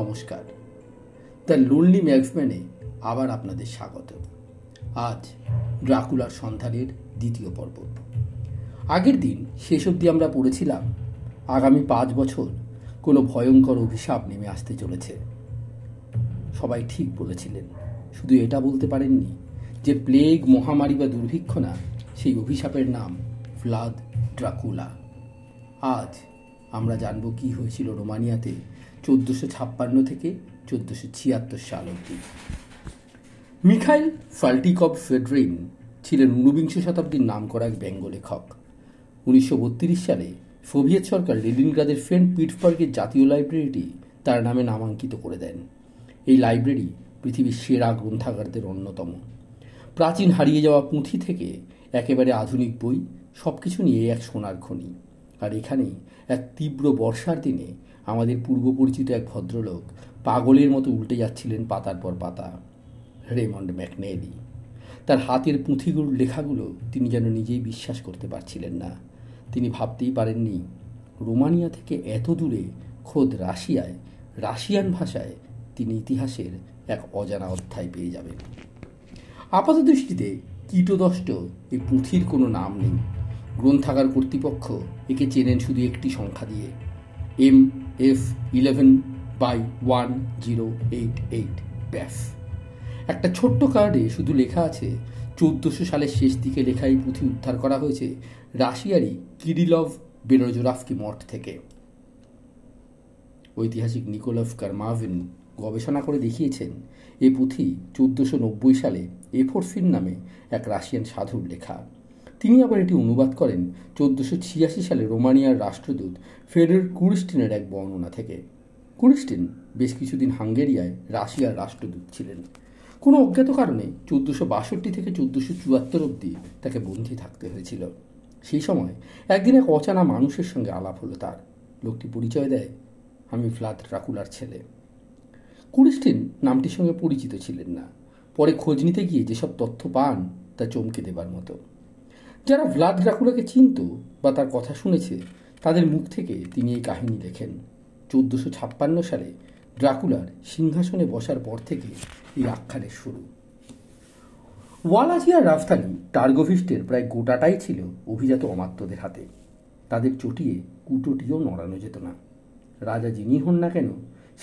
নমস্কার। The lonely ম্যাক্সম্যানে আবার আপনাদের স্বাগত আজ ড্রাকুলার সন্ধানের দ্বিতীয় পর্ব। আগের দিন শেষ অবধি আমরা পড়েছিলাম, আগামী পাঁচ বছর কোনো ভয়ঙ্কর অভিশাপ নেমে আসতে চলেছে। সবাই ঠিক বলেছিলেন, শুধু এটা বলতে পারেননি যে প্লেগ, মহামারী বা দুর্ভিক্ষ না সেই অভিশাপের নাম ভ্লাদ ড্রাকুলা। আজ আমরা জানব কি হয়েছিল রোমানিয়াতে চোদ্দোশো ছাপ্পান্ন থেকে চোদ্দোশো ছিয়াত্তর সাল অবধি। মিখাইল ফাল্টিকভ ফেডরিন ছিলেন ঊনবিংশ শতাব্দীর নাম করা এক ব্যঙ্গ লেখক। উনিশশো বত্রিশ সালে সোভিয়েত সরকার লেলিনগ্রাদের ফেন্ট পিটসবার্গের জাতীয় লাইব্রেরিটি তার নামে নামাঙ্কিত করে দেন। এই লাইব্রেরি পৃথিবীর সেরা গ্রন্থাগারদের অন্যতম। প্রাচীন হারিয়ে যাওয়া পুঁথি থেকে একেবারে আধুনিক বই সব কিছু নিয়ে এক সোনার খনি। আর এখানেই এক তীব্র বর্ষার দিনে আমাদের পূর্ব পরিচিত এক ভদ্রলোক পাগলের মতো উল্টে যাচ্ছিলেন পাতার পর পাতা। রেমন্ড ম্যাকনেলি তার হাতের পুঁথিগুলোর লেখাগুলো তিনি যেন নিজেই বিশ্বাস করতে পারছিলেন না। তিনি ভাবতেই পারেননি, রোমানিয়া থেকে এত দূরে খোদ রাশিয়ায়, রাশিয়ান ভাষায় তিনি ইতিহাসের এক অজানা অধ্যায় পেয়ে যাবেন। আপাত দৃষ্টিতে কীটদষ্ট এই পুঁথির কোনো নাম নেই। গ্রন্থাগার কর্তৃপক্ষ একে চেনেন শুধু একটি সংখ্যা দিয়ে। M F eleven by one zero eight eight ব্যাস। একটা ছোট্ট কার্ডে শুধু লেখা আছে, চৌদ্দশো সালের শেষ দিকে লেখা এই পুঁথি উদ্ধার করা হয়েছে রাশিয়ারই কিরিলভ বেরোজোরাফকি মঠ থেকে। ঐতিহাসিক নিকোলভ কারমাভিন গবেষণা করে দেখিয়েছেন, এ পুঁথি চোদ্দোশো নব্বই সালে এফোরফিন নামে এক রাশিয়ান সাধুর লেখা। তিনি আবার এটি অনুবাদ করেন চোদ্দোশো ছিয়াশি সালে রোমানিয়ার রাষ্ট্রদূত ফেডার কুরিস্টিনের এক বর্ণনা থেকে। কুরিস্টিন বেশ কিছুদিন হাঙ্গেরিয়ায় রাশিয়ার রাষ্ট্রদূত ছিলেন। কোনো অজ্ঞাত কারণে চোদ্দোশো বাষট্টি থেকে চোদ্দোশো চুয়াত্তর অবধি তাকে বন্দী থাকতে হয়েছিল। সেই সময় একদিন এক অচানা মানুষের সঙ্গে আলাপ হলো তার। লোকটি পরিচয় দেয়, আমি ফ্লাদ ট্রাকুলার ছেলে। কুরিস্টিন নামটির সঙ্গে পরিচিত ছিলেন না। পরে খোঁজ নিতে গিয়ে যেসব তথ্য পান তা চমকে দেবার মতো। যারা ভ্লাদ ড্রাকুলাকে চিনত বা তার কথা শুনেছে, তাদের মুখ থেকে তিনি এই কাহিনী লেখেন চোদ্দোশো ছাপ্পান্ন সালে ড্রাকুলার সিংহাসনে বসার পর থেকে এই আখ্যানের শুরু। ওয়ালাজিয়ার রাজধানী টার্গোভিস্টের প্রায় গোটাটাই ছিল অভিজাত অমাত্যদের হাতে। তাদের চটিয়ে কুটোটিও নড়ানো যেত না। রাজা যিনি হন না কেন,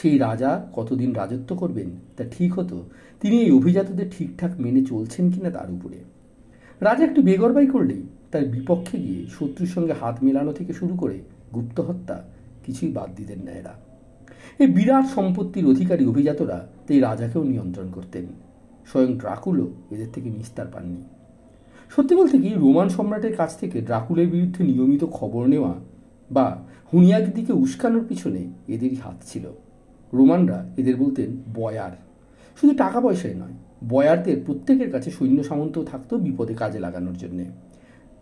সেই রাজা কতদিন রাজত্ব করবেন তা ঠিক হতো, তিনি এই অভিজাতদের ঠিকঠাক মেনে চলছেন কিনা তার উপরে। রাজা একটু বেগরবাই করলেই তার বিপক্ষে গিয়ে শত্রুর সঙ্গে হাত মেলানো থেকে শুরু করে গুপ্ত হত্যা কিছুই বাদ দিতেন না এরা। এই বিরাট সম্পত্তির অধিকারী অভিজাতরা তাই রাজাকেও নিয়ন্ত্রণ করতেন। স্বয়ং ড্রাকুলও এদের থেকে নিস্তার পাননি। সত্যি বলতে কি, রোমান সম্রাটের কাছ থেকে ড্রাকুলের বিরুদ্ধে নিয়মিত খবর নেওয়া বা হুনিয়ার দিকে উস্কানোর পিছনে এদেরই হাত ছিল। রোমানরা এদের বলতেন বয়ার। শুধু টাকা পয়সায় নয় বয়ারদের প্রত্যেকের কাছে সৈন্য সামন্তও থাকতো বিপদে কাজে লাগানোর জন্যে।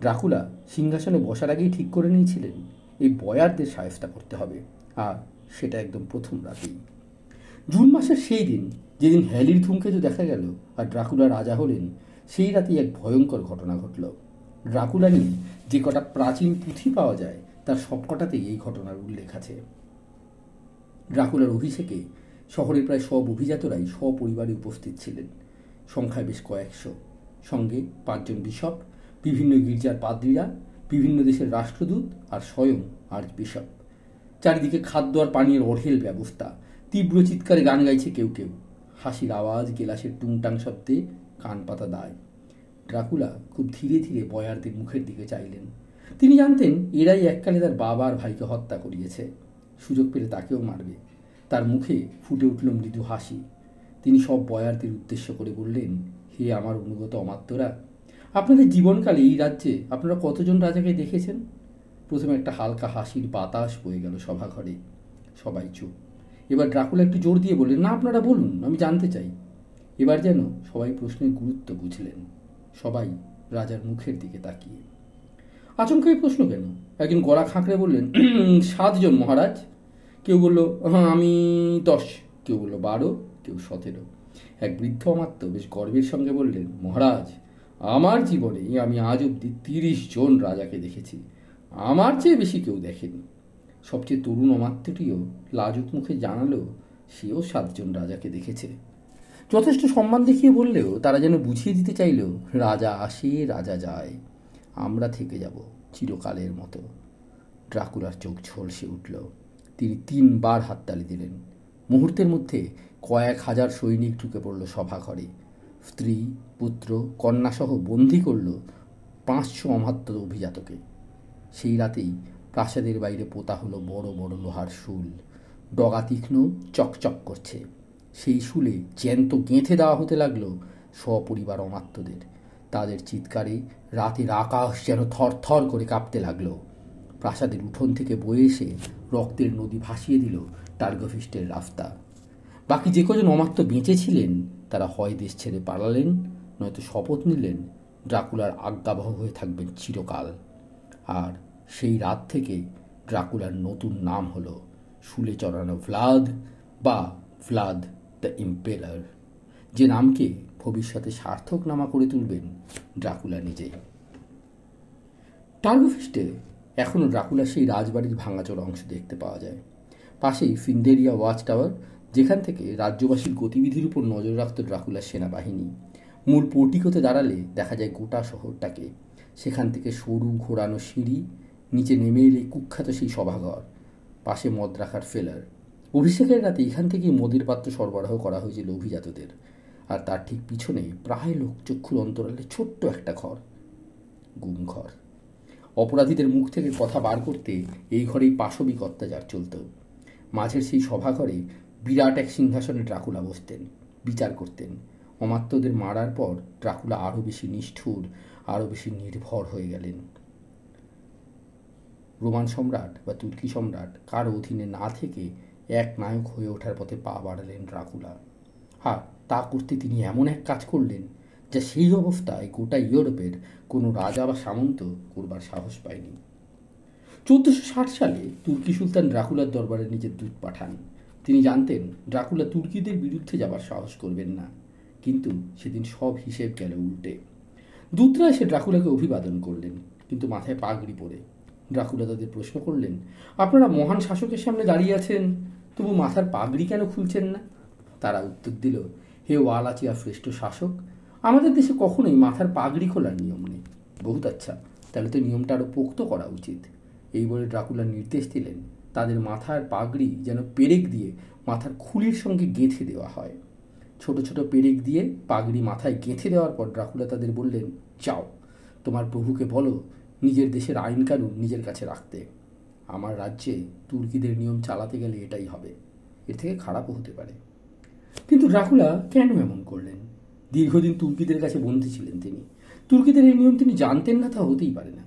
ড্রাকুলা সিংহাসনে বসার আগেই ঠিক করে নিয়েছিলেন, এই বয়ারদের সায়স্তা করতে হবে, আর সেটা একদম প্রথম রাতেই। জুন মাসের সেই দিন, যেদিন হ্যালির ধূমকেতু দেখা গেল আর ড্রাকুলা রাজা হলেন, সেই রাতেই এক ভয়ঙ্কর ঘটনা ঘটল। ড্রাকুলা নিয়ে যে কটা প্রাচীন পুঁথি পাওয়া যায়, তার সবকটাতেই এই ঘটনার উল্লেখ আছে। ড্রাকুলার অভিষেকে শহরের প্রায় সব অভিজাতরাই সপরিবারে উপস্থিত ছিলেন। সংখ্যায় বেশ কয়েকশো। সঙ্গে পাঁচজন বিশপ বিভিন্ন গির্জার পাদ্রীরা, বিভিন্ন দেশের রাষ্ট্রদূত আর স্বয়ং আর্চ বিশপ চারিদিকে খাদ্য আর পানীয়ের অঢেল ব্যবস্থা। তীব্র চিৎকারে গান গাইছে কেউ কেউ। হাসির আওয়াজ, গেলাসের টুংটাং শব্দে কান পাতা দায়। ড্রাকুলা খুব ধীরে ধীরে বয়ারদের মুখের দিকে চাইলেন। তিনি জানতেন, এরাই এককালে তার বাবা আর ভাইকে হত্যা করিয়েছে। সুযোগ পেলে তাকেও মারবে। তার মুখে ফুটে উঠল মৃদু হাসি। তিনি সব বয়ারদের উদ্দেশ্য করে বললেন, হে আমার অনুগত অমাত্যরা, আপনাদের জীবনকালে এই রাজ্যে আপনারা কতজন রাজাকে দেখেছেন? প্রথমে একটা হালকা হাসির বাতাস বয়ে গেল সভাঘরে। সবাই চুপ। এবার ড্রাকুলা একটু জোর দিয়ে বললেন, না, আপনারা বলুন, আমি জানতে চাই। এবার যেন সবাই প্রশ্নের গুরুত্ব বুঝলেন। সবাই রাজার মুখের দিকে তাকিয়ে। আচমকা এই প্রশ্ন কেন? একজন গলা খাঁকড়ে বললেন সাতজন মহারাজ। কেউ বলল হ্যাঁ আমি দশ। কেউ বলল, বারো। কেউ সতেরো। এক বৃদ্ধ অমাত্য বেশ গর্বের সঙ্গে বললেন, মহারাজ, আমার জীবনে আমি আজ অবধি তিরিশ জন রাজাকে দেখেছি। আমার চেয়ে বেশি কেউ দেখেনি। সবচেয়ে তরুণ অমাত্যটিও লাজুক মুখে জানালো, সেও সাতজন রাজাকে দেখেছে। যথেষ্ট সম্মান দেখিয়ে বললেও তারা যেন বুঝিয়ে দিতে চাইল, রাজা আসে, রাজা যায়। আমরা থেকে যাব চিরকালের মতো। ড্রাকুলার চোখ ঝলসে উঠল। তিনি তিনবার হাততালি দিলেন। মুহূর্তের মধ্যে কয়েক হাজার সৈনিক ঢুকে পড়ল সভাঘরে। স্ত্রী, পুত্র, কন্যাসহ বন্দি করল পাঁচশো অমাত্য অভিজাতকে। সেই রাতেই প্রাসাদের বাইরে পোতা হলো বড় বড় লোহার শুল। ডগা তীক্ষ্ণ চকচক করছে। সেই শুলে জ্যান্ত গেঁথে দেওয়া হতে লাগল সপরিবার অমাত্যদের। তাদের চিৎকারে রাতের আকাশ যেন থরথর করে কাঁপতে লাগল। প্রাসাদের উঠোন থেকে বয়ে এসে রক্তের নদী ভাসিয়ে দিল টার্গোফিস্টের রাস্তা। বাকি যে কজন অমাত্য বেঁচে ছিলেন তারা হয় দেশ ছেড়ে পালালেন, নয়তো শপথ নিলেন, ড্রাকুলার আজ্ঞাবহ হয়ে থাকবেন চিরকাল। আর সেই রাত থেকে ড্রাকুলার নতুন নাম হলো শুলে চড়ানো ভ্লাদ বা ভ্লাদ দ্য ইম্পেরার যে নামকে ভবিষ্যতে সার্থক নামা করে তুলবেন ড্রাকুলা নিজেই। টার্গোফিস্টে এখনও ড্রাকুলা সেই রাজবাড়ির ভাঙাচোর অংশ দেখতে পাওয়া যায়। পাশেই ফিন্দেরিয়া ওয়াচ টাওয়ার, যেখান থেকে রাজ্যবাসীর গতিবিধির উপর নজর রাখত ড্রাকুলার সেনাবাহিনী। মূল পোর্টিকোতে দাঁড়ালে দেখা যায় গোটা শহরটাকে। সেখান থেকে সরু ঘোরানো সিঁড়ি, নিচে নেমে এলে কুখ্যাত সেই সভাঘর, পাশে মদ রাখার ফেলার। অভিষেকের রাতে এখান থেকেই মদের পাত্র সরবরাহ করা হয়েছিল অভিজাতদের। আর তার ঠিক পিছনে প্রায় লোকচক্ষুর অন্তরালে ছোট্ট একটা ঘর, গুম ঘর। অপরাধীদের মুখ থেকে কথা বার করতে এই ঘরেই পাশবিক অত্যাচার চলত। মাঝের সেই সভাঘরে বিরাট এক সিংহাসনে ড্রাকুলা বসতেন, বিচার করতেন। অমাত্যদের মারার পর ড্রাকুলা আরও বেশি নিষ্ঠুর, আরও বেশি নির্ভর হয়ে গেলেন। রোমান সম্রাট বা তুর্কি সম্রাট কার অধীনে না থেকে এক নায়ক হয়ে ওঠার পথে পা বাড়ালেন ড্রাকুলা। আর তা করতে তিনি এমন এক কাজ করলেন যা সেই অবস্থায় গোটা ইউরোপের কোনো রাজা বা সামন্ত করবার সাহস পায়নি। চোদ্দশো ষাট সালে তুর্কি সুলতান ড্রাকুলার দরবারে নিজের দূত পাঠান। তিনি জানতেন, ড্রাকুলা তুর্কিদের বিরুদ্ধে যাবার সাহস করবেন না। কিন্তু সেদিন সব হিসেব গেল উল্টে। দূতরা এসে ড্রাকুলাকে অভিবাদন করলেন, কিন্তু মাথায় পাগড়ি পরে। ড্রাকুলা তাদের প্রশ্ন করলেন, আপনারা মহান শাসকের সামনে দাঁড়িয়ে আছেন, তবু মাথার পাগড়ি কেন খুলছেন না? তারা উত্তর দিল, হে ওয়ালাচিয়া শ্রেষ্ঠ শাসক, আমাদের দেশে কখনোই মাথার পাগড়ি খোলার নিয়ম নেই। বহুত আচ্ছা তাহলে তো নিয়মটা আরও পোক্ত করা উচিত। এই বলে ড্রাকুলা নির্দেশ দিলেন, তাদের মাথার পাগড়ি যেন পেরেক দিয়ে মাথার খুলির সঙ্গে গেঁথে দেওয়া হয়। ছোট ছোট পেরেক দিয়ে পাগড়ি মাথায় গেঁথে দেওয়ার পর ড্রাকুলা তাদের বললেন, যাও, তোমার প্রভুকে বলো, নিজের দেশের আইন কানুন নিজের কাছে রাখতে। আমার রাজ্যে তুর্কিদের নিয়ম চালাতে গেলে এটাই হবে। এর থেকে খারাপও হতে পারে। কিন্তু ড্রাকুলা কেন এমন করলেন? দীর্ঘদিন তুর্কিদের কাছে বন্দী ছিলেন তিনি। তুর্কিদের এই নিয়ম তিনি জানতেন না, তা হতেই পারে না।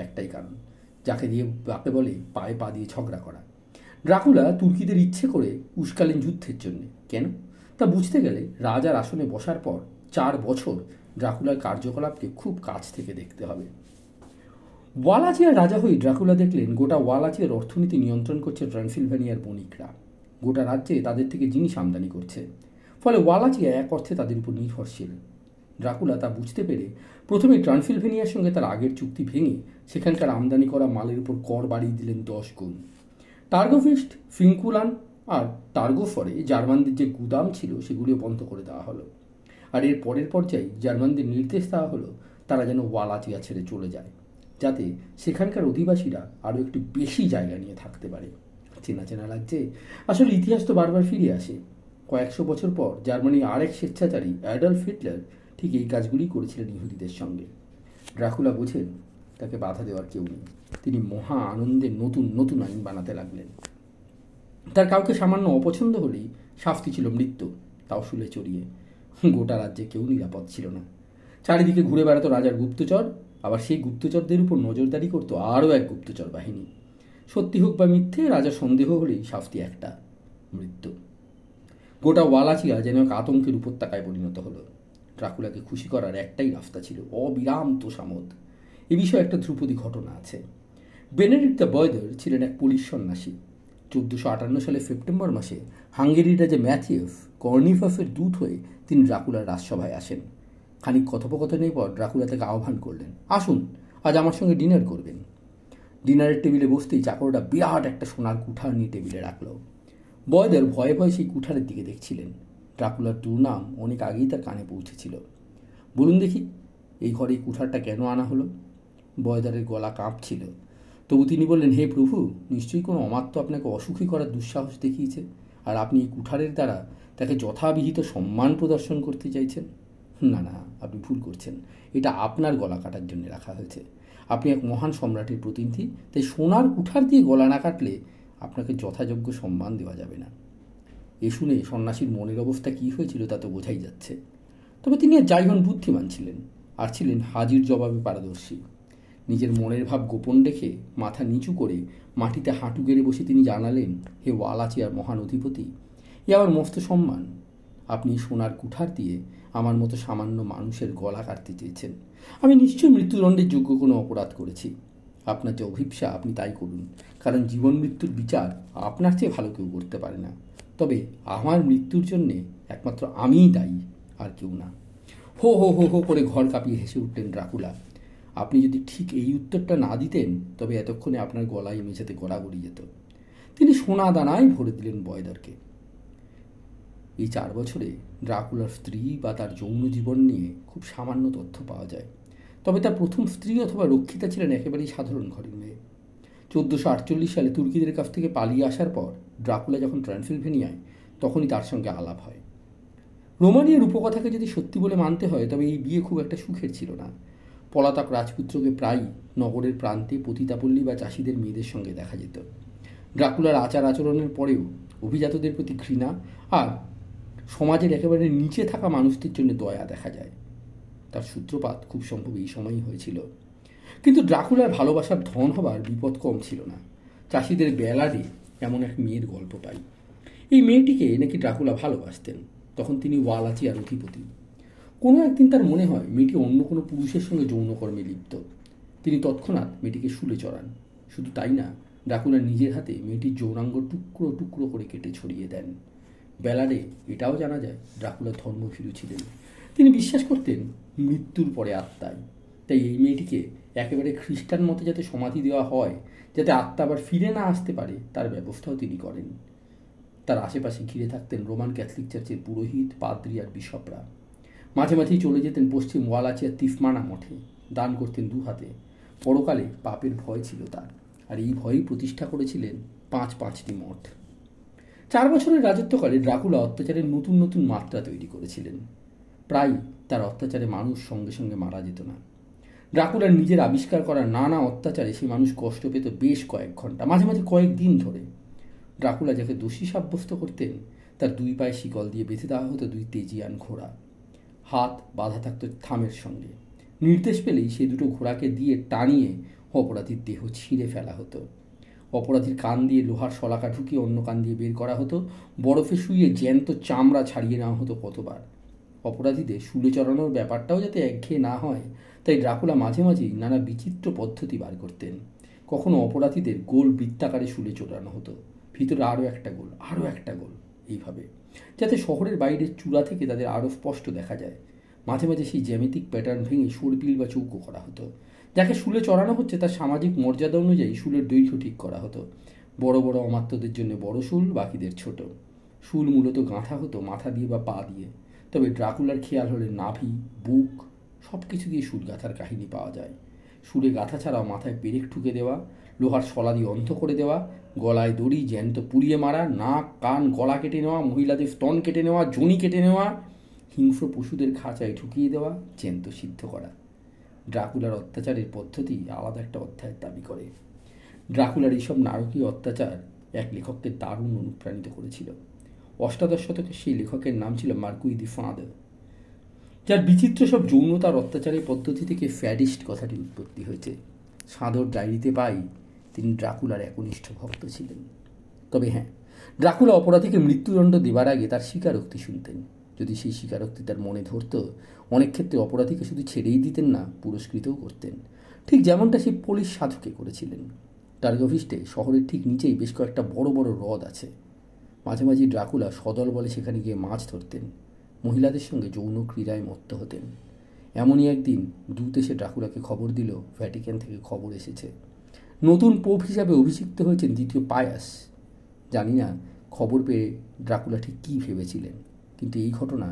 একটাই কারণ যাকে দিয়ে বাপে বলে পায়ে পা দিয়ে ঝগড়া করা। ড্রাকুলা তুর্কিদের ইচ্ছে করে উস্কালেন যুদ্ধের জন্য। কেন? তা বুঝতে গেলে রাজার আসনে বসার পর চার বছর ড্রাকুলার কার্যকলাপকে খুব কাছ থেকে দেখতে হবে। ওয়ালাচিয়ার রাজা হয়ে ড্রাকুলা দেখলেন গোটা ওয়ালাচিয়ার অর্থনীতি নিয়ন্ত্রণ করছে ট্রান্সিলভেনিয়ার বণিকরা। গোটা রাজ্যে তাদের থেকে জিনিস আমদানি করছে। ফলে ওয়ালাচিয়া এক অর্থে তাদের উপর নির্ভরশীল। ড্রাকুলা তা বুঝতে পেরে প্রথমে ট্রান্সিলভেনিয়ার সঙ্গে তার আগের চুক্তি ভেঙে সেখানকার আমদানি করা মালের উপর কর বাড়িয়ে দিলেন দশ গুণ। টার্গোফিস্ট, ফিঙ্কুলান আর টার্গোফরে জার্মানদের যে গুদাম ছিল সেগুলিও বন্ধ করে দেওয়া হলো। আর এর পরের পর্যায়ে জার্মানদের নির্দেশ দেওয়া হলো তারা যেন ওয়ালাচিয়া ছেড়ে চলে যায়, যাতে সেখানকার অধিবাসীরা আরও একটু বেশি জায়গা নিয়ে থাকতে পারে। চেনা চেনা লাগছে আসলে ইতিহাস তো বারবার ফিরে আসে। কয়েকশো বছর পর জার্মানি আরেক স্বেচ্ছাচারী অ্যাডলফ হিটলার ঠিক এই কাজগুলি করেছিলেন ইহুদিদের সঙ্গে। ড্রাকুলা বোঝেন, তাকে বাধা দেওয়ার কেউ নেই। তিনি মহা আনন্দে নতুন নতুন আইন বানাতে লাগলেন। তার কাউকে সামান্য অপছন্দ হলেই শাস্তি ছিল মৃত্যু, তাও শুলে চড়িয়ে। গোটা রাজ্যে কেউ নিরাপদ ছিল না। চারিদিকে ঘুরে বেড়াতো রাজার গুপ্তচর, আবার সেই গুপ্তচরদের উপর নজরদারি করতো আরও এক গুপ্তচর বাহিনী। সত্যি হোক বা মিথ্যে, রাজার সন্দেহ হলেই শাস্তি একটা, মৃত্যু। গোটা ওয়ালাচিয়া যেন এক আতঙ্কের উপত্যকায় পরিণত হলো। ড্রাকুলাকে খুশি করার একটাই রাস্তা ছিল অবিরাম তোষামত এ বিষয়ে একটা ধ্রুপদী ঘটনা আছে। বেনেডিক্ট দ্য বয়দার ছিলেন এক পুলিশ সন্ন্যাসী। চোদ্দোশো আটান্ন সালে সেপ্টেম্বর মাসে হাঙ্গেরির রাজা ম্যাথিউফ কর্নিফাফের দূত হয়ে তিনি ড্রাকুলার রাজসভায় আসেন। খানিক কথোপকথনের পর ড্রাকুলা তাকে আহ্বান করলেন, আসুন, আজ আমার সঙ্গে ডিনার করবেন। ডিনারের টেবিলে বসতেই চাকরটা বিরাট একটা সোনার কুঠার নিয়ে টেবিলে রাখল। বয়দের ভয়ে ভয়ে সেই কুঠারের দিকে দেখছিলেন। ড্রাকুলার দুর্নাম অনেক আগেই তার কানে পৌঁছেছিল। বলুন দেখি, এই ঘরে কুঠারটা কেন আনা হলো? বয়দারের গলা কাঁপছিল। তবু তিনি বললেন, হে প্রভু, নিশ্চয়ই কোনো অমাত্য আপনাকে অসুখী করার দুঃসাহস দেখিয়েছে, আর আপনি এই কুঠারের দ্বারা তাকে যথাবিহিত সম্মান প্রদর্শন করতে চাইছেন? না না, আপনি ভুল করছেন। এটা আপনার গলা কাটার জন্য রাখা হয়েছে। আপনি এক মহান সম্রাটের প্রতিনিধি, তাই সোনার কুঠার দিয়ে গলা না কাটলে আপনাকে যথাযোগ্য সম্মান দেওয়া যাবে না। এ শুনে সন্ন্যাসীর মনের অবস্থা কী হয়েছিল তা তো বোঝাই যাচ্ছে। তবে তিনি যাই হন বুদ্ধিমান ছিলেন আর ছিলেন হাজির জবাবে পারদর্শী। নিজের মনের ভাব গোপন রেখে মাথা নিচু করে মাটিতে হাঁটু গেড়ে বসে তিনি জানালেন, হে ওয়ালাচিয়ার মহান অধিপতি, এ আমার মস্ত সম্মান। আপনি সোনার কুঠার দিয়ে আমার মতো সামান্য মানুষের গলা কাটতে চেয়েছেন। আমি নিশ্চয়ই মৃত্যুদণ্ডের যোগ্য কোনো অপরাধ করেছি। আপনার যে অভিপ্সা আপনি তাই করুন, কারণ জীবন মৃত্যুর বিচার আপনার চেয়ে ভালো কেউ করতে পারে না। তবে আমার মৃত্যুর জন্যে একমাত্র আমিই দায়ী, আর কেউ না। হো হো হো হো করে ঘর কাঁপিয়ে হেসে উঠলেন ড্রাকুলা। আপনি যদি ঠিক এই উত্তরটা না দিতেন, তবে এতক্ষণে আপনার গলায় মেঝেতে গড়াগড়ি যেত। তিনি সোনা দানায় ভরে দিলেন বয়দারকে। এই চার বছরে ড্রাকুলার স্ত্রী বা তার যৌন জীবন নিয়ে খুব সামান্য তথ্য পাওয়া যায়। তবে তার প্রথম স্ত্রী অথবা রক্ষিতা ছিলেন একেবারেই সাধারণ ঘরের মেয়ে। চোদ্দোশো আটচল্লিশ সালে তুর্কিদের কাছ থেকে পালিয়ে আসার পর ড্রাকুলা যখন ট্রান্সিলভেনিয়ায় তখনই তার সঙ্গে আলাপ হয়। রোমানিয়ার রূপকথাকে যদি সত্যি বলে মানতে হয়, তবে এই বিয়ে খুব একটা সুখের ছিল না। পলাতক রাজপুত্রকে প্রায়ই নগরের প্রান্তে পতিতাপল্লী বা চাষিদের মেয়েদের সঙ্গে দেখা যেত। ড্রাকুলার আচার আচরণের পরেও অভিজাতদের প্রতি ঘৃণা আর সমাজের একেবারে নিচে থাকা মানুষদের জন্য দয়া দেখা যায়। তার সূত্রপাত খুব সম্ভব এই সময়ই হয়েছিল। কিন্তু ড্রাকুলার ভালোবাসার ধন হবার বিপদ কম ছিল না। চাষিদের বেলাডে এমন এক মেয়ের গল্প পাই। এই মেয়েটিকে নাকি ড্রাকুলা ভালোবাসতেন, তখন তিনি ওয়ালাচি আর অধিপতি। কোনো একদিন তার মনে হয় মেয়েটি অন্য কোনো পুরুষের সঙ্গে যৌনকর্মে লিপ্ত। তিনি তৎক্ষণাৎ মেয়েটিকে শুলে চড়ান। শুধু তাই না ড্রাকুলা নিজের হাতে মেয়েটির যৌনাঙ্গ টুকরো টুকরো করে কেটে ছড়িয়ে দেন। বেলারে এটাও জানা যায়, ড্রাকুলা ধর্মভীরু ছিলেন। তিনি বিশ্বাস করতেন মৃত্যুর পরে আত্মায়। তাই এই মেয়েটিকে একেবারে খ্রিস্টান মতে যাতে সমাধি দেওয়া হয়, যাতে আত্মা আবার ফিরে না আসতে পারে, তার ব্যবস্থাও তিনি করেন। তার আশেপাশে ঘিরে থাকতেন রোমান ক্যাথলিক চার্চের পুরোহিত, পাদ্রি আর বিশপরা। মাঝে মাঝেই চলে যেতেন পশ্চিম ওয়ালাচিয়া তিফমানা মঠে, দান করতেন দু হাতে পরকালে পাপের ভয় ছিল তার, আর এই ভয়ই প্রতিষ্ঠা করেছিলেন পাঁচ পাঁচটি মঠ। চার বছরের রাজত্বকালে ড্রাকুলা অত্যাচারের নতুন নতুন মাত্রা তৈরি করেছিলেন। প্রায় তার অত্যাচারে মানুষ সঙ্গে সঙ্গে মারা যেত না। ড্রাকুলার নিজের আবিষ্কার করা নানা অত্যাচারে সে মানুষ কষ্ট পেত বেশ কয়েক ঘণ্টা, মাঝে মাঝে কয়েক দিন ধরে। ড্রাকুলা যাকে দোষী সাব্যস্ত করতেন, তার দুই পায়ে শিকল দিয়ে বেঁধে দেওয়া হতো দুই তেজিয়ান ঘোড়া। হাত বাধা থাকতো থামের সঙ্গে। নির্দেশ পেলেই সে দুটো ঘোড়াকে দিয়ে টানিয়ে অপরাধীর দেহ ছিঁড়ে ফেলা হতো। অপরাধীর কান দিয়ে লোহার শলাকা ঢুকিয়ে অন্য কান দিয়ে বের করা হতো। বরফে শুয়ে জ্যান্ত চামড়া ছাড়িয়ে নেওয়া হতো কতবার। অপরাধীদের শুলে চড়ানোর ব্যাপারটাও যাতে একঘেয়ে না হয় তাই ড্রাকুলা মাঝে মাঝেই নানা বিচিত্র পদ্ধতি বার করতেন। কখনো অপরাধীদের গোল বৃত্তাকারে শুলে চড়ানো হতো। ভিতরে আরও একটা গোল আরও একটা গোল, এইভাবে। যাতে শহরের বাইরের চূড়া থেকে তাদের আরও স্পষ্ট দেখা যায়। মাঝে মাঝে সেই জ্যামিতিক প্যাটার্ন ভেঙে সরপিল বা চৌকো করা হতো। যাকে শুলে চড়ানো হচ্ছে তার সামাজিক মর্যাদা অনুযায়ী শুলের দৈর্ঘ্য ঠিক করা হতো। বড় বড় অমাত্যদের জন্য বড় শুল, বাকিদের ছোট। শুল মূলত গাঁথা হতো মাথা দিয়ে বা পা দিয়ে। তবে ড্রাকুলার খেয়াল হলে নাভি, বুক সব কিছু দিয়ে শুল গাঁথার কাহিনী পাওয়া যায়। সুরে গাঁথা ছাড়াও মাথায় পেরেক ঠুকে দেওয়া, লোহার শলা দিয়ে অন্ধ করে দেওয়া, গলায় দড়ি জ্যান্ত পুড়িয়ে মারা, নাক, কান, গলা কেটে নেওয়া, মহিলাদের স্তন কেটে নেওয়া, জনি কেটে নেওয়া, হিংস্র পশুদের খাঁচায় ঢুকিয়ে দেওয়া, জ্যান্ত সিদ্ধ করা। ড্রাকুলার অত্যাচারের পদ্ধতি আলাদা একটা অধ্যায়ের দাবি করে। ড্রাকুলার এইসব নারকীয় অত্যাচার এক লেখককে দারুণ অনুপ্রাণিত করেছিল। অষ্টাদশ শতকের সেই লেখকের নাম ছিল মার্কুই দি ফাঁদ। যার বিচিত্র সব যৌনতার অত্যাচারের পদ্ধতি থেকে ফ্যাডিস্ট কথাটি উৎপত্তি হয়েছে। সাঁদর ডায়েরিতে পাই, তিনি ড্রাকুলার একনিষ্ঠ ভক্ত ছিলেন। তবে হ্যাঁ ড্রাকুলা অপরাধীকে মৃত্যুদণ্ড দেবার আগে তার স্বীকারোক্তি শুনতেন। যদি সেই স্বীকারোক্তি তার মনে ধরত, অনেক ক্ষেত্রে অপরাধীকে শুধু ছেড়েই দিতেন না, পুরস্কৃতও করতেন। ঠিক যেমনটা সেই পুলিশ সাধুকে করেছিলেন। টার্গোভিস্টে শহরের ঠিক নিচেই বেশ কয়েকটা বড় বড় হ্রদ আছে। মাঝে মাঝে ড্রাকুলা সদল বলে সেখানে গিয়ে মাছ ধরতেন। মহিলাদের সঙ্গে যৌন ক্রীড়ায় মত্ত হতেন। এমনই একদিন দূত এসে ড্রাকুলাকে খবর দিল, ভ্যাটিক্যান থেকে খবর এসেছে। নতুন পোপ হিসাবে অভিষিক্ত হয়েছেন দ্বিতীয় পায়াস। জানি না খবর পেয়ে ড্রাকুলা ঠিক কী ভেবেছিলেন, কিন্তু এই ঘটনা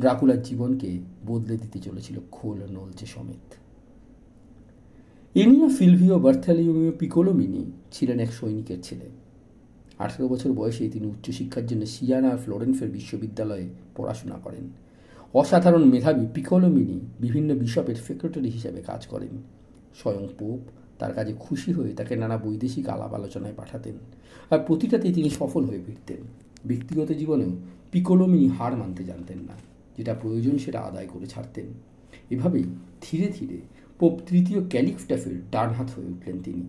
ড্রাকুলার জীবনকে বদলে দিতে চলেছিল খোল নলচে সমেত। এনিয়া ফিলভিও বার্থালিওমিও পিকোলোমিনি ছিলেন এক সৈনিকের ছেলে। আঠেরো বছর বয়সে তিনি উচ্চশিক্ষার জন্য সিয়ানা ফ্লোরেন্সের বিশ্ববিদ্যালয়ে পড়াশোনা করেন। অসাধারণ মেধাবী পিকোলোমিনি বিভিন্ন বিশপের সেক্রেটারি হিসেবে কাজ করেন। স্বয়ং পোপ তার কাজে খুশি হয়ে তাকে নানা বৈদেশিক আলাপ আলোচনায় পাঠাতেন আর প্রতিটাতেই তিনি সফল হয়ে ফিরতেন। ব্যক্তিগত জীবনেও পিকোলোমিনি হার মানতে জানতেন না, যেটা প্রয়োজন সেটা আদায় করে ছাড়তেন। এভাবেই ধীরে ধীরে পোপ তৃতীয় ক্যালিফটাফের ডান হাত হয়ে উঠলেন তিনি।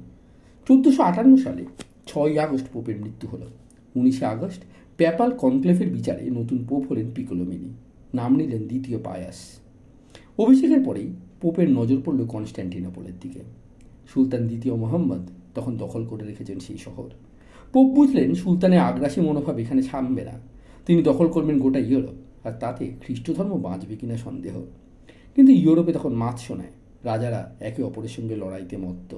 চোদ্দোশো আটান্ন সালে ছয়ই আগস্ট পোপের মৃত্যু হল। উনিশে আগস্ট প্যাপাল কনক্লেভের বিচারে নতুন পোপ হলেন পিকোলোমিনি। নাম নিলেন দ্বিতীয় পায়াস। অভিষেকের পরেই পোপের নজর পড়ল কনস্ট্যান্টিনোপলের দিকে। সুলতান দ্বিতীয় মোহাম্মদ তখন দখল করে রেখেছেন সেই শহর। পোপ বুঝলেন সুলতানের আগ্রাসী মনোভাব এখানে থামবে না। তিনি দখল করবেন গোটা ইউরোপ, আর তাতে খ্রিস্ট ধর্ম বাঁচবে কিনা সন্দেহ। কিন্তু ইউরোপে তখন মাছ শোনায়। রাজারা একে অপরের সঙ্গে লড়াইতে মত্ত।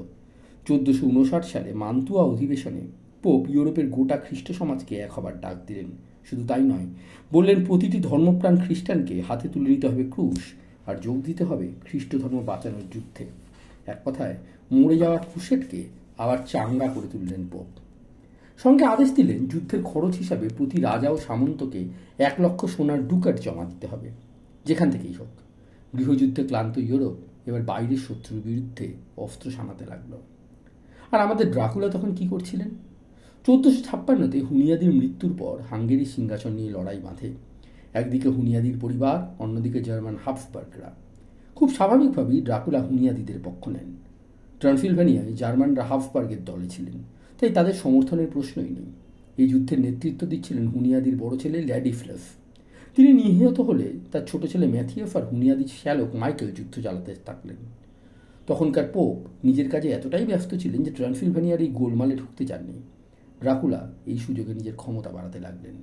চোদ্দোশো উনষাট সালে মান্তুয়া অধিবেশনে পোপ ইউরোপের গোটা খ্রিস্ট সমাজকে এক হবার ডাক দিলেন। শুধু তাই নয়, বললেন প্রতিটি ধর্মপ্রাণ খ্রিস্টানকে হাতে তুলে নিতে হবে ক্রুশ আর যোগ দিতে হবে খ্রিস্ট ধর্ম বাঁচানোর যুদ্ধে। এক কথায়, মরে যাওয়া ক্রুশেটকে আবার চাঙ্গা করে তুললেন পোপ। সঙ্গে আদেশ দিলেন যুদ্ধের খরচ হিসাবে প্রতি রাজা ও সামন্তকে এক লক্ষ সোনার ডুকাট জমা দিতে হবে। যেখান থেকেই হোক। গৃহযুদ্ধে ক্লান্ত ইউরোপ এবার বাইরের শত্রুর বিরুদ্ধে অস্ত্র সামাতে লাগল। আর আমাদের ড্রাকুলা তখন কি করছিলেন? চোদ্দোশো ছাপ্পান্নতে হুনিয়াদির মৃত্যুর পর হাঙ্গেরি সিংহাসন নিয়ে লড়াই বাঁধে। একদিকে হুনিয়াদির পরিবার, অন্যদিকে জার্মান হাফসবার্গরা। খুব স্বাভাবিকভাবেই ড্রাকুলা হুনিয়াদিদের পক্ষ নেন। ট্রান্সিলভেনিয়ায় জার্মানরা হাফবার্গের দলে ছিলেন, তাই তাদের সমর্থনের প্রশ্নই নেই। এই যুদ্ধের নেতৃত্ব দিচ্ছিলেন হুনিয়াদির বড় ছেলে ল্যাডিফ্লেফ তিনি নিহত হলে তার ছোট ছেলে ম্যাথিয়ফ আর হুনিয়াদির শ্যালক মাইকেল যুদ্ধ চালাতে থাকলেন। তখনকার পোপ নিজের কাজে এতটাই ব্যস্ত ছিলেন যে ট্রান্সিলভেনিয়ার এই গোলমালে ঢুকতে চাননি। ড্রাকুলা এই সুযোগে নিজের ক্ষমতা বাড়াতে লাগলেন।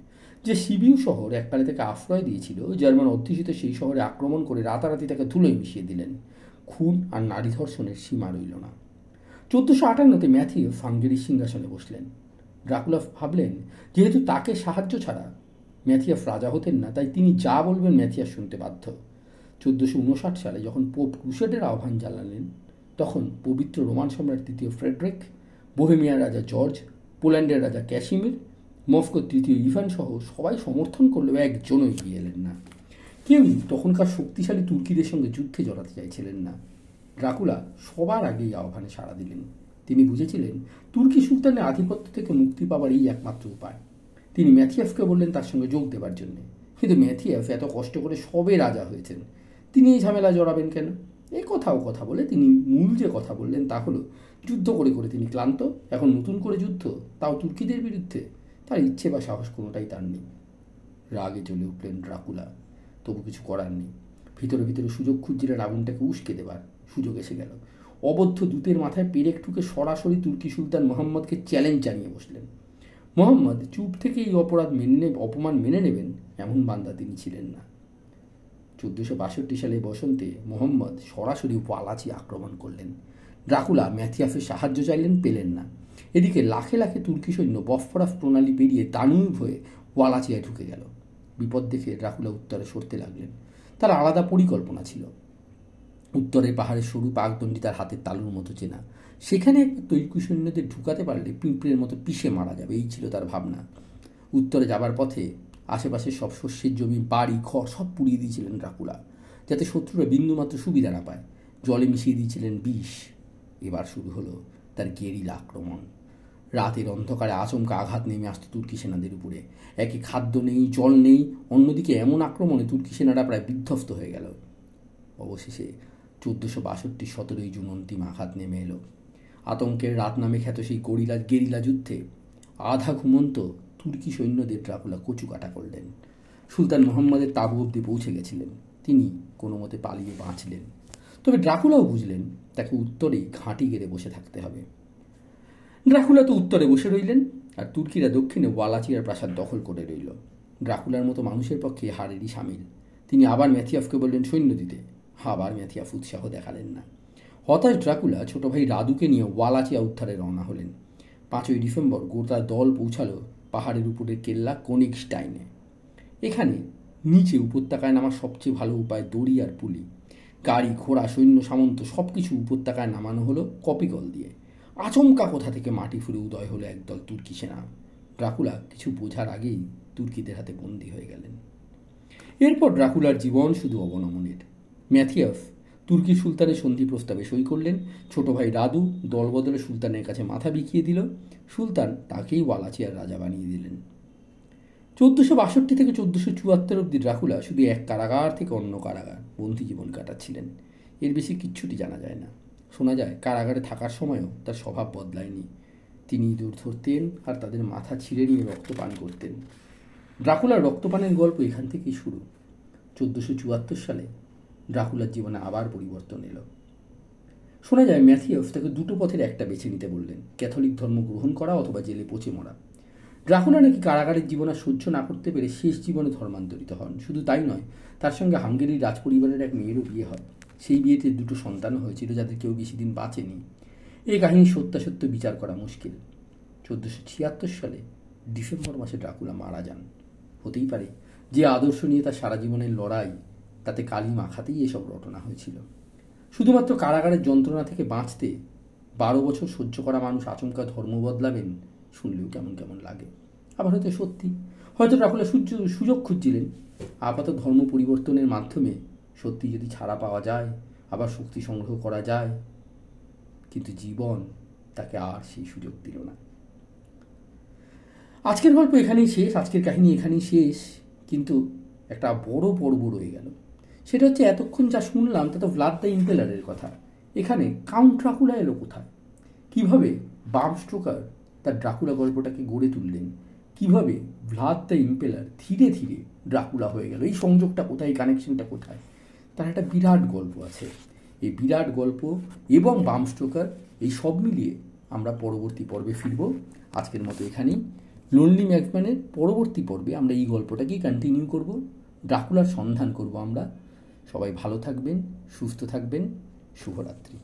যে সিবিউ শহর এককালে তাকে আশ্রয় দিয়েছিল, জার্মান অধ্যুষিত সেই শহরে আক্রমণ করে রাতারাতি তাকে ধুলোয় মিশিয়ে দিলেন। খুন আর নারী ধর্ষণের সীমা রইল না। চোদ্দোশো আটান্নতে ম্যাথিউ ফাঙ্গেরির সিংহাসনে বসলেন। ড্রাকুলা ভাবলেন, যেহেতু তাকে সাহায্য ছাড়া ম্যাথিয়াফ রাজা হতেন না, তাই তিনি যা বলবেন ম্যাথিয়াস শুনতে বাধ্য। চোদ্দোশো উনষাট সালে যখন পোপ ক্রুশেডের আহ্বান জানালেন, তখন পবিত্র রোমান সম্রাট তৃতীয় ফ্রেডরিক, বোহেমিয়ার রাজা জর্জ, পোল্যান্ডের রাজা ক্যাশিমির মস্কোর তৃতীয় ইভান সহ সবাই সমর্থন করলেও একজনও এগিয়ে এলেন না। কেউই তখনকার শক্তিশালী তুর্কিদের সঙ্গে যুদ্ধে জড়াতে চাইছিলেন না। ড্রাকুলা সবার আগেই আহ্বানে সাড়া দিলেন। তিনি বুঝেছিলেন, তুর্কি সুলতানের আধিপত্য থেকে মুক্তি পাবার এই একমাত্র উপায়। তিনি ম্যাথিয়াফকে বললেন তার সঙ্গে যোগ দেবার জন্য। কিন্তু ম্যাথিয়াফ এত কষ্ট করে সবে রাজা হয়েছেন। তিনি ঝামেলা জড়াবেন কেন? এই কথাও কথা বলে তিনি মূল যে কথা বললেন তা হলো, যুদ্ধ করে করে তিনি ক্লান্ত, এখন নতুন করে যুদ্ধ, তাও তুর্কিদের বিরুদ্ধে। তার ইচ্ছে বা সাহস কোনোটাই তার নেই। রাগে চলে উঠলেন ড্রাকুলা। তবু কিছু করার নেই। ভিতরে ভিতরে সুযোগ খুঁজছিলেন আগুনটাকে উস্কে দেবার। সুযোগ এসে গেল। অবদ্ধ দূতের মাথায় পেরেক ঠুকে সরাসরি তুর্কি সুলতান মোহাম্মদকে চ্যালেঞ্জ জানিয়ে বসলেন। মোহাম্মদ, চুপ থেকে এই অপরাধ মেনে অপমান মেনে নেবেন, এমন বান্দা তিনি ছিলেন না। চোদ্দোশো বাষট্টি সালে বসন্তে মোহাম্মদ সরাসরি ওয়ালাচি আক্রমণ করলেন। ড্রাকুলা ম্যাথিয়াফের সাহায্য চাইলেন, পেলেন না। এদিকে লাখে লাখে তুর্কি সৈন্য বফরাফ প্রণালী পেরিয়ে দানুব হয়ে ওয়ালাচিয়ায় ঢুকে গেল। বিপদ দেখে ড্রাকুলা উত্তরে সরতে লাগলেন। তার আলাদা পরিকল্পনা ছিল। উত্তরের পাহাড়ের সরু পাকদণ্ডি তার হাতের তালুর মতো চেনা। সেখানে একবার তৈরি সৈন্যদের ঢুকাতে পারলে পিঁপড়ের মতো পিষে মারা যাবে, এই ছিল তার ভাবনা। উত্তরে যাবার পথে আশেপাশে সব শস্যের জমি, বাড়ি, ঘর সব পুড়িয়ে দিয়েছিলেন ড্রাকুলা, যাতে শত্রুরা বিন্দুমাত্র সুবিধা না পায়। জলে মিশিয়ে দিয়েছিলেন বিষ। এবার শুরু হলো তার গেরিলা আক্রমণ। রাতের অন্ধকারে আচমকা আঘাত নেমে আসতো তুর্কি সেনাদের উপরে। একে খাদ্য নেই, জল নেই, অন্যদিকে এমন আক্রমণে তুর্কি সেনারা প্রায় বিধ্বস্ত হয়ে গেল। অবশেষে চোদ্দোশো বাষট্টি সতেরোই জুন অন্তিম আঘাত নেমে এলো। আতঙ্কের রাত নামে খ্যাত সেই গরিলা, গেরিলা যুদ্ধে আধা ঘুমন্ত তুর্কি সৈন্যদের ড্রাকুলা কচু কাটা করলেন। সুলতান মোহাম্মদের তাবু অব্দি পৌঁছে গেছিলেন। তিনি কোনো মতে পালিয়ে বাঁচলেন। তবে ড্রাকুলাও বুঝলেন, তাকে উত্তরেই ঘাঁটি গেড়ে বসে থাকতে হবে। ড্রাকুলা তো উত্তরে বসে রইলেন, আর তুর্কিরা দক্ষিণে ওয়ালাচিয়ার প্রাসাদ দখল করে রইল। ড্রাকুলার মতো মানুষের পক্ষে হারেরই সামিল। তিনি আবার ম্যাথিয়াফকে বললেন সৈন্য দিতে। আবার ম্যাথিয়াফ উৎসাহ দেখালেন না। হতাশ ড্রাকুলা ছোট ভাই রাদুকে নিয়ে ওয়ালাচিয়া উদ্ধারে রওনা হলেন। পাঁচই ডিসেম্বর গোটা দল পৌঁছালো পাহাড়ের উপরের কেল্লা কোনিকস্টাইনে এখানে নিচে উপত্যকায় নামার সবচেয়ে ভালো উপায় দড়ি আর পুলি। গাড়ি, ঘোড়া, সৈন্য, সামন্ত সব কিছু উপত্যকায় নামানো হলো কপিকল দিয়ে। আচমকা কোথা থেকে মাটি ফুলে উদয় হলো একদল তুর্কি সেনা। ড্রাকুলা কিছু বোঝার আগেই তুর্কিদের হাতে বন্দী হয়ে গেলেন। এরপর ড্রাকুলার জীবন শুধু অবনমনের। ম্যাথিয়াস তুর্কি সুলতানের সন্ধি প্রস্তাবে সই করলেন। ছোট ভাই রাদু দলবদলে সুলতানের কাছে মাথা বিকিয়ে দিল। সুলতান তাকেই ওয়ালাচিয়ার রাজা বানিয়ে দিলেন। চোদ্দোশো বাষট্টি থেকে চোদ্দোশো চুয়াত্তর অব্দি ড্রাকুলা শুধু এক কারাগার থেকে অন্য কারাগার বন্দি জীবন কাটাচ্ছিলেন। এর বেশি কিচ্ছুটি জানা যায় না। শোনা যায়, কারাগারে থাকার সময়ও তার স্বভাব বদলায়নি। তিনি ইঁদুর ধরতেন আর তাদের মাথা ছিঁড়ে নিয়ে রক্ত পান করতেন। ড্রাকুলার রক্তপানের গল্প এখান থেকেই শুরু। চোদ্দোশো চুয়াত্তর সালে ড্রাকুলার জীবনে আবার পরিবর্তন এলো। শোনা যায় ম্যাথিয়স তাকে দুটো পথের একটা বেছে নিতে বললেন, ক্যাথলিক ধর্ম গ্রহণ করা অথবা জেলে পচে মরা। ড্রাকুলা নাকি কারাগারের জীবন আর সহ্য না করতে পেরে শেষ জীবনে ধর্মান্তরিত হন। শুধু তাই নয়, তার সঙ্গে হাঙ্গেরির রাজপরিবারের এক মেয়েরও বিয়ে হয়। সেই বিয়েতে দুটো সন্তান হয়েছিল যাদের কেউ বেশি দিন বাঁচেনি। এই কাহিনী সত্যাসত্য বিচার করা মুশকিল। চোদ্দোশো ছিয়াত্তর সালে ডিসেম্বর মাসে ড্রাকুলা মারা যান। হতেই পারে, যে আদর্শ নিয়ে তার সারা জীবনের লড়াই তাতে কালি মাখাতেই এসব ঘটনা হয়েছিল। শুধুমাত্র কারাগারের যন্ত্রণা থেকে বাঁচতে বারো বছর সহ্য করা মানুষ আচমকা ধর্ম বদলাবেন শুনলেও কেমন কেমন লাগে। আবার হয়তো সত্যি। হয়তো ড্রাকুলা সূর্য, সুযোগ খুঁজছিলেন। আপাতত ধর্ম পরিবর্তনের মাধ্যমে সত্যি যদি ছাড়া পাওয়া যায়, আবার শক্তি সংগ্রহ করা যায়। কিন্তু জীবন তাকে আর সেই সুযোগ দিল না। আজকের গল্প এখানেই শেষ, আজকের কাহিনী এখানেই শেষ। কিন্তু একটা বড় পর্ব রয়ে গেল। সেটা হচ্ছে এতক্ষণ যা শুনলাম, তা তো ভ্লাদ দ্য ইম্পেলারের কথা। এখানে কাউন্ট ড্রাকুলা এলো কোথায়? কীভাবে বাম স্ট্রোকার তার ড্রাকুলা গল্পটাকে গড়ে তুললেন? কীভাবে ভ্লাদ দ্য ইম্পেলার ধীরে ধীরে ড্রাকুলা হয়ে গেল? এই সংযোগটা কোথায়? কানেকশনটা কোথায়? তার একটা বিরাট গল্প আছে। এই বিরাট গল্প এবং বাম স্ট্রোকার এই সব মিলিয়ে আমরা পরবর্তী পর্বে ফিরব। আজকের মতো এখানেই। লোনলি ম্যাকম্যানের পরবর্তী পর্বে আমরা এই গল্পটাকেই কন্টিনিউ করব। ড্রাকুলার সন্ধান করব আমরা। সবাই ভালো থাকবেন সুস্থ থাকবেন শুভরাত্রি।